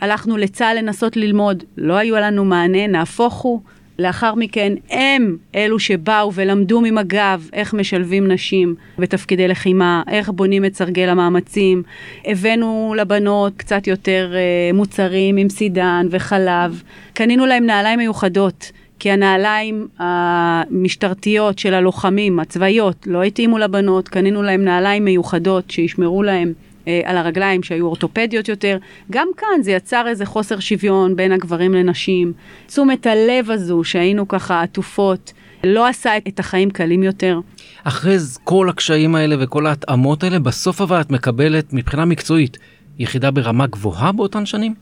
[SPEAKER 5] הלכנו לצה"ל לנסות ללמוד, לא היו לנו מענה, נהפוך הוא. לאחר מכן הם אלו שבאו ולמדו ממג"ב איך משלבים נשים בתפקידי לחימה, איך בונים את סרגל המאמצים. הבאנו לבנות קצת יותר uh, מוצרים עם סידן וחלב. קנינו להם נעליים מיוחדות. כי הנעליים המשטרתיות של הלוחמים, הצבאיות, לא התאימו לבנות, קנינו להם נעליים מיוחדות שישמרו להם אה, על הרגליים שהיו אורתופדיות יותר. גם כאן זה יצר איזה חוסר שוויון בין הגברים לנשים. תשומת הלב הזו שהיינו ככה עטופות, לא עשה את החיים קלים יותר.
[SPEAKER 3] אחרי כל הקשיים האלה וכל ההתאמות האלה, בסוף אבל את מקבלת מבחינה מקצועית יחידה ברמה גבוהה באותן שנים?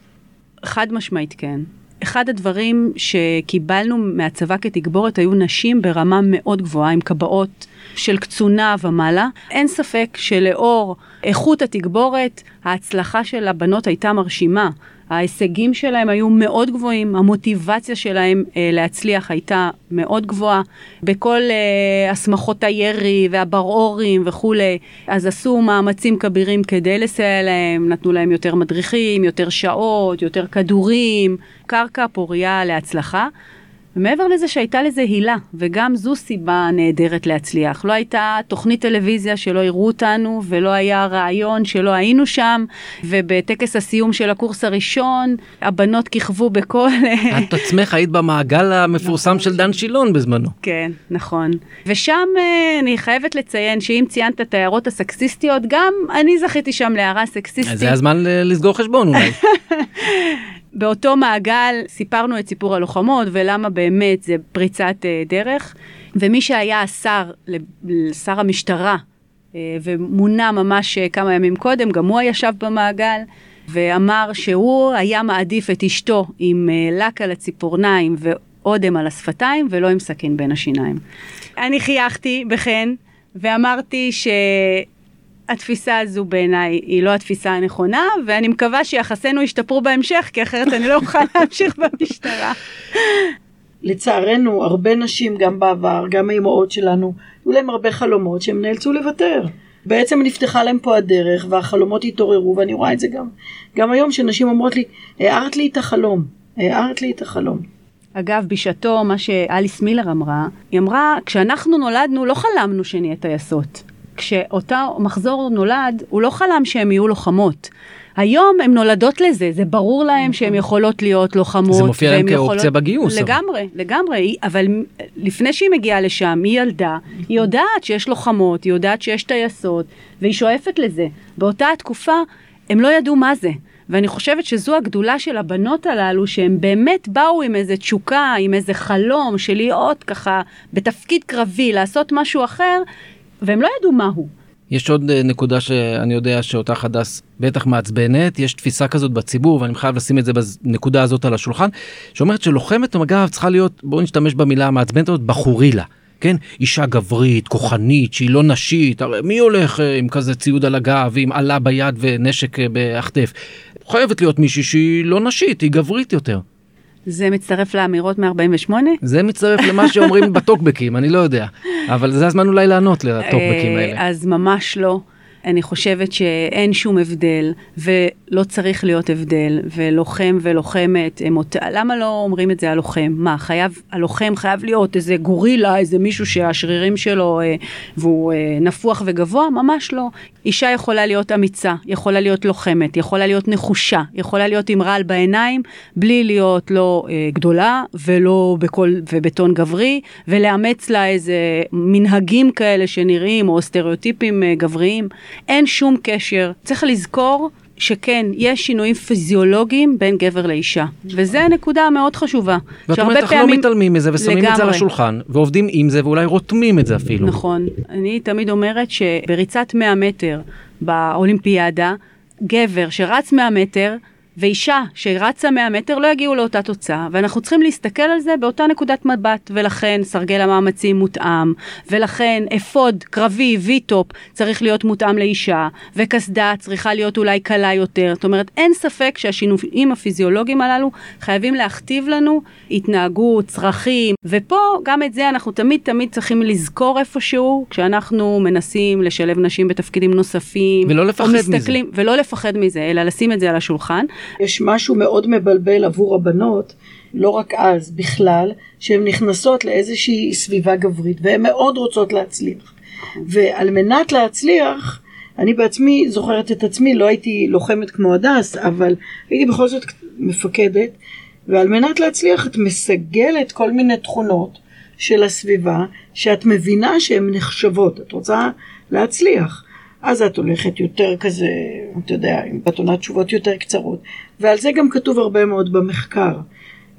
[SPEAKER 5] חד משמעית כן. אחד הדברים שקיבלנו מהצבא כתגבורת היו נשים ברמה מאוד גבוהה, עם קבעות של קצונה ומעלה. אין ספק שלאור איכות התגבורת, ההצלחה של הבנות הייתה מרשימה. ההישגים שלהם היו מאוד גבוהים, המוטיבציה שלהם אה, להצליח הייתה מאוד גבוהה. בכל אה, הסמכות הירי והברעורים וכולי, אז עשו מאמצים כבירים כדי לסייע להם, נתנו להם יותר מדריכים, יותר שעות, יותר כדורים, קרקע פוריה להצלחה. ומעבר לזה שהייתה לזה הילה, וגם זו סיבה נהדרת להצליח. לא הייתה תוכנית טלוויזיה שלא הראו אותנו, ולא היה רעיון שלא היינו שם, ובטקס הסיום של הקורס הראשון, הבנות כיכבו בכל...
[SPEAKER 3] את עצמך היית במעגל המפורסם של דן שילון בזמנו.
[SPEAKER 5] כן, נכון. ושם אה, אני חייבת לציין שאם ציינת את ההערות הסקסיסטיות, גם אני זכיתי שם להערה סקסיסטית.
[SPEAKER 3] זה הזמן לסגור חשבון אולי.
[SPEAKER 5] באותו מעגל סיפרנו את סיפור הלוחמות ולמה באמת זה פריצת אה, דרך. ומי שהיה השר, שר המשטרה, אה, ומונה ממש אה, כמה ימים קודם, גם הוא ישב במעגל. ואמר שהוא היה מעדיף את אשתו עם לק על הציפורניים ואודם על השפתיים ולא עם סכין בין השיניים. אני חייכתי בחן ואמרתי ש... התפיסה הזו בעיניי היא לא התפיסה הנכונה, ואני מקווה שיחסינו ישתפרו בהמשך, כי אחרת אני לא אוכל להמשיך במשטרה.
[SPEAKER 4] לצערנו, הרבה נשים, גם בעבר, גם האימהות שלנו, היו להם הרבה חלומות שהם נאלצו לוותר. בעצם נפתחה להם פה הדרך, והחלומות התעוררו, ואני רואה את זה גם, גם היום, שנשים אומרות לי, הערת לי את החלום, הערת לי את החלום.
[SPEAKER 5] אגב, בשעתו, מה שאליס מילר אמרה, היא אמרה, כשאנחנו נולדנו לא חלמנו שנהיה טייסות. כשאותו מחזור נולד, הוא לא חלם שהן יהיו לוחמות. היום הן נולדות לזה, זה ברור להן שהן נכון. יכולות להיות לוחמות.
[SPEAKER 3] זה מופיע להן כאופציה יכולות... בגיוס.
[SPEAKER 5] לגמרי, אבל. לגמרי, אבל לפני שהיא מגיעה לשם, היא ילדה, היא יודעת שיש לוחמות, היא יודעת שיש טייסות, והיא שואפת לזה. באותה התקופה, הם לא ידעו מה זה. ואני חושבת שזו הגדולה של הבנות הללו, שהן באמת באו עם איזה תשוקה, עם איזה חלום של להיות ככה בתפקיד קרבי, לעשות משהו אחר, והם לא ידעו מה הוא.
[SPEAKER 3] יש עוד אה, נקודה שאני יודע שאותה הדס בטח מעצבנת, יש תפיסה כזאת בציבור ואני חייב לשים את זה בנקודה הזאת על השולחן, שאומרת שלוחמת מג"ב צריכה להיות, בואו נשתמש במילה המעצבנת הזאת, בחורילה. כן? אישה גברית, כוחנית, שהיא לא נשית, הרי מי הולך אה, עם כזה ציוד על הגב ועם עלה ביד ונשק אה, בהחטף? חייבת להיות מישהי שהיא לא נשית, היא גברית יותר.
[SPEAKER 5] זה מצטרף לאמירות מ-48?
[SPEAKER 3] זה מצטרף למה שאומרים בטוקבקים, אני לא יודע. אבל זה הזמן אולי לענות לטוקבקים האלה.
[SPEAKER 5] אז ממש לא. אני חושבת שאין שום הבדל, ולא צריך להיות הבדל, ולוחם ולוחמת, אות... למה לא אומרים את זה הלוחם? מה, חייב, הלוחם חייב להיות איזה גורילה, איזה מישהו שהשרירים שלו, אה, והוא אה, נפוח וגבוה? ממש לא. אישה יכולה להיות אמיצה, יכולה להיות לוחמת, יכולה להיות נחושה, יכולה להיות עם רעל בעיניים, בלי להיות לא אה, גדולה ולא בכל, ובטון גברי, ולאמץ לה איזה מנהגים כאלה שנראים, או סטריאוטיפים אה, גבריים. אין שום קשר. צריך לזכור שכן, יש שינויים פיזיולוגיים בין גבר לאישה, וזו נקודה מאוד חשובה.
[SPEAKER 3] ואת אומרת, אנחנו לא פעמים... לא מתעלמים מזה ושמים לגמרי. את זה על השולחן, ועובדים עם זה ואולי רותמים את זה אפילו.
[SPEAKER 5] נכון. אני תמיד אומרת שבריצת 100 מטר באולימפיאדה, גבר שרץ 100 מטר, ואישה שרצה 100 מטר לא יגיעו לאותה תוצאה, ואנחנו צריכים להסתכל על זה באותה נקודת מבט, ולכן סרגל המאמצים מותאם, ולכן אפוד קרבי וי-טופ צריך להיות מותאם לאישה, וקסדה צריכה להיות אולי קלה יותר, זאת אומרת אין ספק שהשינויים הפיזיולוגיים הללו חייבים להכתיב לנו התנהגות, צרכים, ופה גם את זה אנחנו תמיד תמיד צריכים לזכור איפשהו, כשאנחנו מנסים לשלב נשים בתפקידים נוספים,
[SPEAKER 3] ולא לפחד
[SPEAKER 5] מזה, ולא לפחד מזה, אלא לשים את זה על השולחן.
[SPEAKER 4] יש משהו מאוד מבלבל עבור הבנות, לא רק אז, בכלל, שהן נכנסות לאיזושהי סביבה גברית, והן מאוד רוצות להצליח. ועל מנת להצליח, אני בעצמי זוכרת את עצמי, לא הייתי לוחמת כמו הדס, אבל הייתי בכל זאת מפקדת, ועל מנת להצליח את מסגלת כל מיני תכונות של הסביבה, שאת מבינה שהן נחשבות, את רוצה להצליח. אז את הולכת יותר כזה, אתה יודע, עם עונת תשובות יותר קצרות. ועל זה גם כתוב הרבה מאוד במחקר.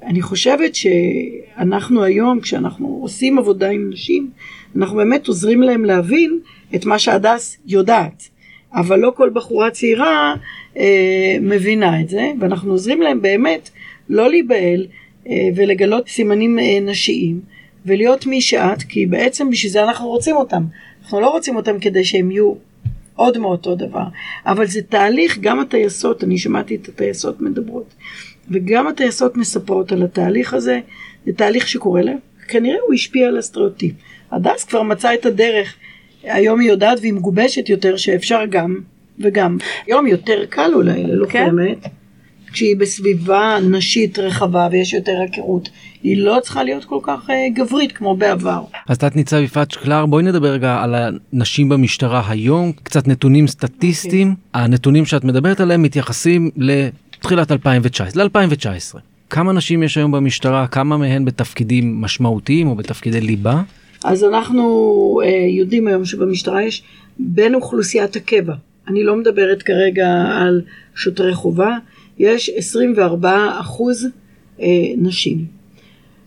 [SPEAKER 4] אני חושבת שאנחנו היום, כשאנחנו עושים עבודה עם נשים, אנחנו באמת עוזרים להם להבין את מה שהדס יודעת. אבל לא כל בחורה צעירה אה, מבינה את זה, ואנחנו עוזרים להם באמת לא להיבהל אה, ולגלות סימנים אה, נשיים, ולהיות מי שאת, כי בעצם בשביל זה אנחנו רוצים אותם. אנחנו לא רוצים אותם כדי שהם יהיו עוד מאותו דבר. אבל זה תהליך, גם הטייסות, אני שמעתי את הטייסות מדברות, וגם הטייסות מספרות על התהליך הזה, זה תהליך שקורה להם, כנראה הוא השפיע על הסטריאוטיפ. הדס כבר מצאה את הדרך, היום היא יודעת והיא מגובשת יותר שאפשר גם וגם. היום יותר קל אולי ללוחמת, כן? כשהיא בסביבה נשית רחבה ויש יותר הכרות. היא לא צריכה להיות כל כך uh, גברית כמו בעבר.
[SPEAKER 3] אז תת ניצב יפעת שקלר בואי נדבר רגע על הנשים במשטרה היום קצת נתונים סטטיסטיים okay. אוקיי. הנתונים שאת מדברת עליהם מתייחסים לתחילת 2019 ל-2019 כמה נשים יש היום במשטרה כמה מהן בתפקידים משמעותיים או בתפקידי ליבה.
[SPEAKER 4] אז אנחנו uh, יודעים היום שבמשטרה יש בין אוכלוסיית הקבע אני לא מדברת כרגע על שוטרי חובה יש 24 אחוז אה, נשים.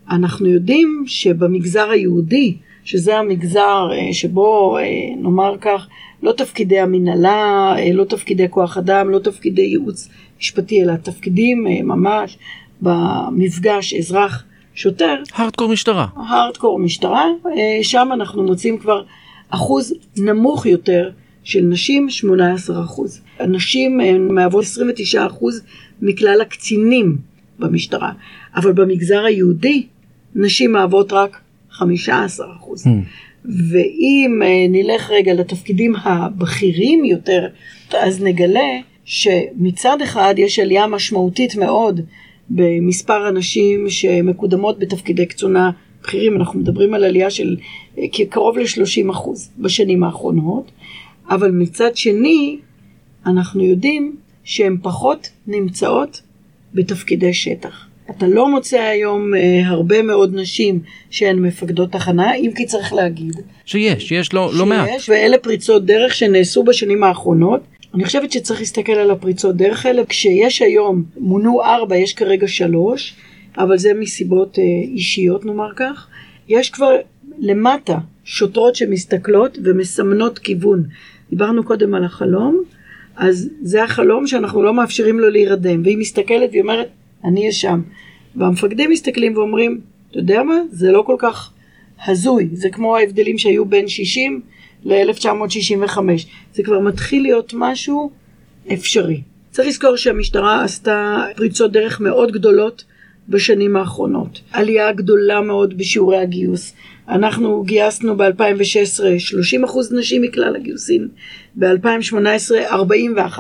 [SPEAKER 4] אנחנו יודעים שבמגזר היהודי, שזה המגזר אה, שבו אה, נאמר כך, לא תפקידי המנהלה, לא תפקידי כוח אדם, לא תפקידי ייעוץ משפטי, אלא תפקידים ממש במפגש אזרח שוטר.
[SPEAKER 3] הארדקור משטרה.
[SPEAKER 4] הארדקור משטרה, שם אנחנו מוצאים כבר אחוז נמוך יותר של נשים 18 אחוז. הנשים הן מהוות 29 אחוז מכלל הקצינים במשטרה, אבל במגזר היהודי נשים מהוות רק 15 אחוז. Mm. ואם אה, נלך רגע לתפקידים הבכירים יותר, אז נגלה שמצד אחד יש עלייה משמעותית מאוד במספר הנשים שמקודמות בתפקידי קצונה בכירים, אנחנו מדברים על עלייה של אה, קרוב ל-30 אחוז בשנים האחרונות, אבל מצד שני, אנחנו יודעים שהן פחות נמצאות בתפקידי שטח. אתה לא מוצא היום אה, הרבה מאוד נשים שהן מפקדות תחנה, אם כי צריך להגיד.
[SPEAKER 3] שיש, יש לא, לא מעט.
[SPEAKER 4] שיש, ואלה פריצות דרך שנעשו בשנים האחרונות. אני חושבת שצריך להסתכל על הפריצות דרך האלה. כשיש היום, מונו ארבע, יש כרגע שלוש, אבל זה מסיבות אה, אישיות נאמר כך. יש כבר למטה שוטרות שמסתכלות ומסמנות כיוון. דיברנו קודם על החלום, אז זה החלום שאנחנו לא מאפשרים לו להירדם, והיא מסתכלת והיא אומרת, אני אהיה שם. והמפקדים מסתכלים ואומרים, אתה יודע מה? זה לא כל כך הזוי, זה כמו ההבדלים שהיו בין 60 ל-1965. זה כבר מתחיל להיות משהו אפשרי. צריך לזכור שהמשטרה עשתה פריצות דרך מאוד גדולות בשנים האחרונות. עלייה גדולה מאוד בשיעורי הגיוס. אנחנו גייסנו ב-2016 30% נשים מכלל הגיוסים, ב-2018 41%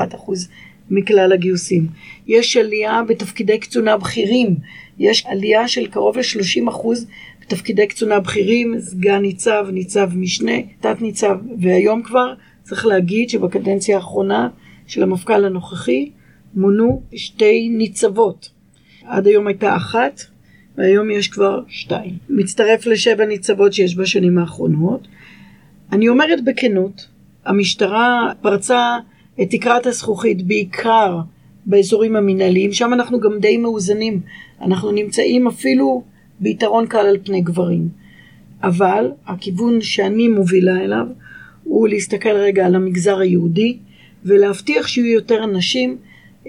[SPEAKER 4] מכלל הגיוסים. יש עלייה בתפקידי קצונה בכירים, יש עלייה של קרוב ל-30% בתפקידי קצונה בכירים, סגן ניצב, ניצב משנה, תת ניצב, והיום כבר צריך להגיד שבקדנציה האחרונה של המפכ"ל הנוכחי מונו שתי ניצבות. עד היום הייתה אחת, והיום יש כבר שתיים. מצטרף לשבע ניצבות שיש בשנים האחרונות. אני אומרת בכנות, המשטרה פרצה את תקרת הזכוכית בעיקר באזורים המנהליים, שם אנחנו גם די מאוזנים, אנחנו נמצאים אפילו ביתרון קל על פני גברים. אבל הכיוון שאני מובילה אליו הוא להסתכל רגע על המגזר היהודי ולהבטיח שיהיו יותר נשים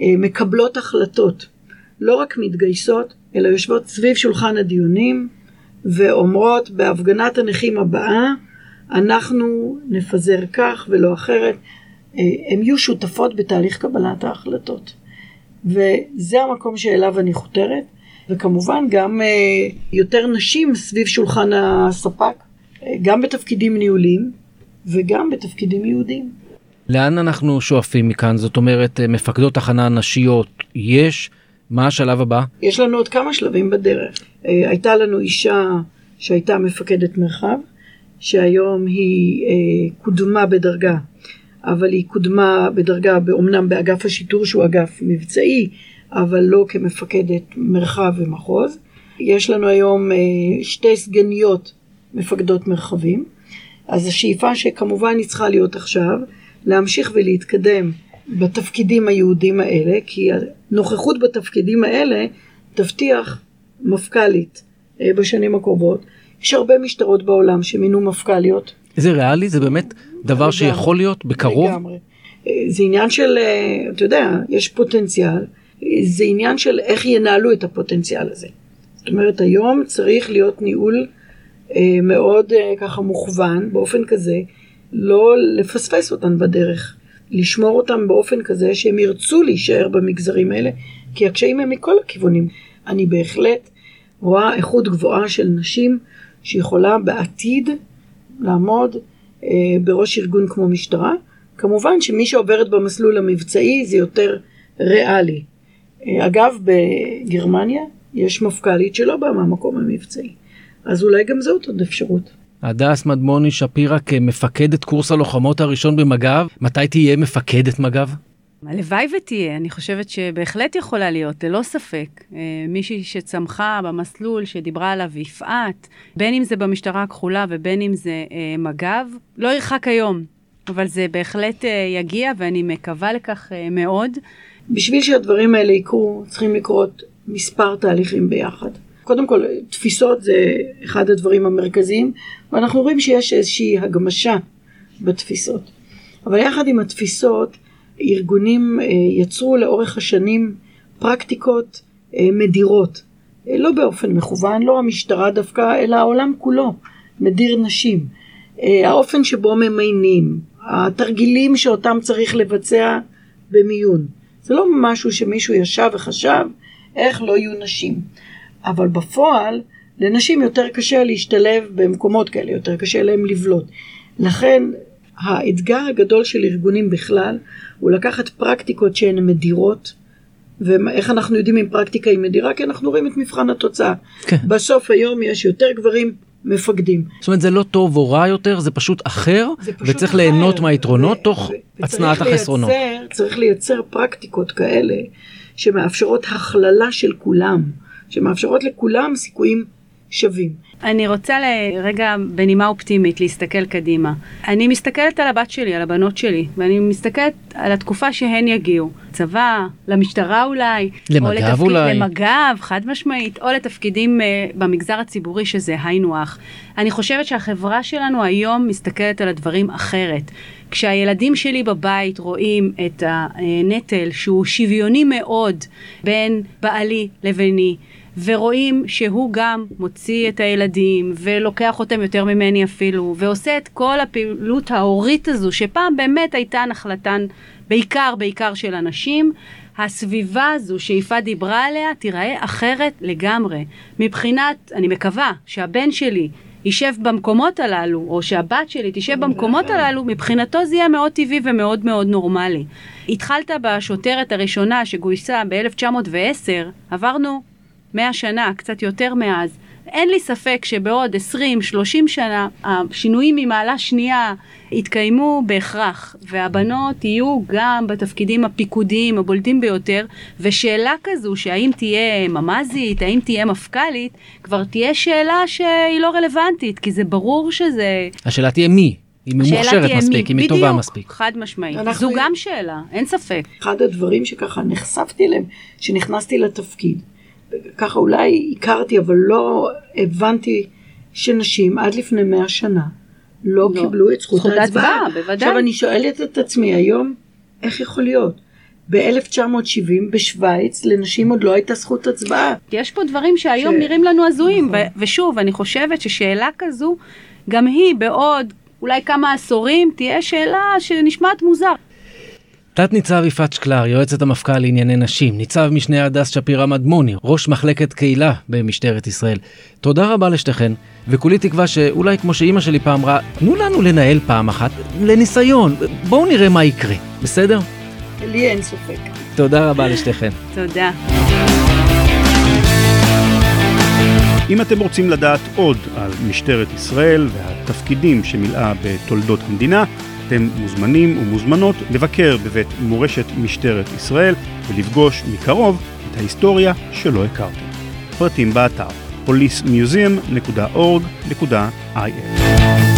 [SPEAKER 4] אה, מקבלות החלטות, לא רק מתגייסות, אלא יושבות סביב שולחן הדיונים ואומרות בהפגנת הנכים הבאה אנחנו נפזר כך ולא אחרת. אה, הן יהיו שותפות בתהליך קבלת ההחלטות. וזה המקום שאליו אני חותרת, וכמובן גם אה, יותר נשים סביב שולחן הספק, אה, גם בתפקידים ניהוליים וגם בתפקידים יהודיים.
[SPEAKER 3] לאן אנחנו שואפים מכאן? זאת אומרת, מפקדות תחנה נשיות יש, מה השלב הבא?
[SPEAKER 4] יש לנו עוד כמה שלבים בדרך. הייתה לנו אישה שהייתה מפקדת מרחב, שהיום היא קודמה בדרגה אבל היא קודמה בדרגה, אומנם באגף השיטור שהוא אגף מבצעי, אבל לא כמפקדת מרחב ומחוז. יש לנו היום אה, שתי סגניות מפקדות מרחבים, אז השאיפה שכמובן היא צריכה להיות עכשיו, להמשיך ולהתקדם בתפקידים היהודים האלה, כי הנוכחות בתפקידים האלה תבטיח מפכ"לית אה, בשנים הקרובות. יש הרבה משטרות בעולם שמינו מפכ"ליות.
[SPEAKER 3] זה ריאלי? זה באמת דבר
[SPEAKER 4] לגמרי.
[SPEAKER 3] שיכול להיות בקרוב?
[SPEAKER 4] לגמרי. אה, זה עניין של, אה, אתה יודע, יש פוטנציאל, זה עניין של איך ינהלו את הפוטנציאל הזה. זאת אומרת, היום צריך להיות ניהול מאוד ככה מוכוון, באופן כזה, לא לפספס אותן בדרך, לשמור אותן באופן כזה שהם ירצו להישאר במגזרים האלה, כי הקשיים הם מכל הכיוונים. אני בהחלט רואה איכות גבוהה של נשים שיכולה בעתיד לעמוד אה, בראש ארגון כמו משטרה. כמובן שמי שעוברת במסלול המבצעי זה יותר ריאלי. אה, אגב, בגרמניה יש מפכ"לית שלא באה מהמקום המבצעי, אז אולי גם זאת עוד אפשרות.
[SPEAKER 3] הדס מדמוני שפירא כמפקדת קורס הלוחמות הראשון במג"ב, מתי תהיה מפקדת מג"ב?
[SPEAKER 5] הלוואי ותהיה, אני חושבת שבהחלט יכולה להיות, ללא ספק. אה, מישהי שצמחה במסלול שדיברה עליו יפעת, בין אם זה במשטרה הכחולה ובין אם זה אה, מג"ב, לא ירחק היום, אבל זה בהחלט אה, יגיע ואני מקווה לכך מאוד.
[SPEAKER 4] בשביל שהדברים האלה יקרו, צריכים לקרות מספר תהליכים ביחד. קודם כל, תפיסות זה אחד הדברים המרכזיים, ואנחנו רואים שיש איזושהי הגמשה בתפיסות. אבל יחד עם התפיסות, ארגונים אה, יצרו לאורך השנים פרקטיקות אה, מדירות. אה, לא באופן מכוון, לא המשטרה דווקא, אלא העולם כולו מדיר נשים. האופן שבו ממיינים, התרגילים שאותם צריך לבצע במיון. זה לא משהו שמישהו ישב וחשב איך לא יהיו נשים. אבל בפועל, לנשים יותר קשה להשתלב במקומות כאלה, יותר קשה להם לבלוט. לכן, האתגר הגדול של ארגונים בכלל, הוא לקחת פרקטיקות שהן מדירות, ואיך אנחנו יודעים אם פרקטיקה היא מדירה? כי אנחנו רואים את מבחן התוצאה.
[SPEAKER 3] כן.
[SPEAKER 4] בסוף היום יש יותר גברים מפקדים.
[SPEAKER 3] זאת אומרת, זה לא טוב או רע יותר, זה פשוט אחר,
[SPEAKER 4] זה פשוט
[SPEAKER 3] וצריך
[SPEAKER 4] אחר.
[SPEAKER 3] ליהנות מהיתרונות
[SPEAKER 4] ו-
[SPEAKER 3] תוך
[SPEAKER 4] ו-
[SPEAKER 3] הצנעת החסרונות.
[SPEAKER 4] לייצר, צריך לייצר פרקטיקות כאלה שמאפשרות הכללה של כולם, שמאפשרות לכולם סיכויים שווים.
[SPEAKER 5] אני רוצה לרגע בנימה אופטימית להסתכל קדימה. אני מסתכלת על הבת שלי, על הבנות שלי, ואני מסתכלת על התקופה שהן יגיעו. צבא, למשטרה אולי,
[SPEAKER 3] למג"ב
[SPEAKER 5] או לתפקיד,
[SPEAKER 3] אולי.
[SPEAKER 5] למג"ב, חד משמעית, או לתפקידים uh, במגזר הציבורי שזה היינו הך. אני חושבת שהחברה שלנו היום מסתכלת על הדברים אחרת. כשהילדים שלי בבית רואים את הנטל שהוא שוויוני מאוד בין בעלי לביני, ורואים שהוא גם מוציא את הילדים ולוקח אותם יותר ממני אפילו ועושה את כל הפעילות ההורית הזו שפעם באמת הייתה נחלתן בעיקר בעיקר של אנשים הסביבה הזו שיפעת דיברה עליה תיראה אחרת לגמרי מבחינת אני מקווה שהבן שלי יישב במקומות הללו, או שהבת שלי תשב במקומות הללו, מבחינתו זה יהיה מאוד טבעי ומאוד מאוד נורמלי. התחלת בשוטרת הראשונה שגויסה ב-1910, עברנו 100 שנה, קצת יותר מאז. אין לי ספק שבעוד 20-30 שנה השינויים ממעלה שנייה יתקיימו בהכרח, והבנות יהיו גם בתפקידים הפיקודיים הבולטים ביותר, ושאלה כזו שהאם תהיה ממ"זית, האם תהיה מפכ"לית, כבר תהיה שאלה שהיא לא רלוונטית, כי זה ברור שזה...
[SPEAKER 3] השאלה תהיה מי, אם היא מוכשרת מספיק. אם היא טובה
[SPEAKER 5] בדיוק,
[SPEAKER 3] מספיק.
[SPEAKER 5] חד משמעית. זו גם שאלה, אין ספק.
[SPEAKER 4] אחד הדברים שככה נחשפתי אליהם, שנכנסתי לתפקיד, ככה אולי הכרתי, אבל לא הבנתי שנשים עד לפני מאה שנה לא,
[SPEAKER 5] לא.
[SPEAKER 4] קיבלו את זכות, ההצבעה. עכשיו אני שואלת את עצמי היום, איך יכול להיות? ב-1970 בשוויץ לנשים עוד לא הייתה זכות הצבעה.
[SPEAKER 5] יש פה דברים שהיום
[SPEAKER 4] ש-
[SPEAKER 5] נראים לנו הזויים,
[SPEAKER 4] נכון.
[SPEAKER 5] ו- ושוב, אני חושבת ששאלה כזו, גם היא בעוד אולי כמה עשורים, תהיה שאלה שנשמעת מוזר.
[SPEAKER 3] תת ניצב יפעת שקלר, יועצת המפכ"ל לענייני נשים, ניצב משנה הדס שפירא מדמוני, ראש מחלקת קהילה במשטרת ישראל. תודה רבה לשתיכן, וכולי תקווה שאולי כמו שאימא שלי פעם אמרה, תנו לנו לנהל פעם אחת, לניסיון, בואו נראה מה יקרה, בסדר?
[SPEAKER 4] לי אין ספק.
[SPEAKER 3] תודה רבה לשתיכן.
[SPEAKER 5] תודה.
[SPEAKER 6] אם אתם רוצים לדעת עוד על משטרת ישראל והתפקידים שמילאה בתולדות המדינה, אתם מוזמנים ומוזמנות לבקר בבית מורשת משטרת ישראל ולפגוש מקרוב את ההיסטוריה שלא הכרתם. פרטים באתר policmuseum.org.il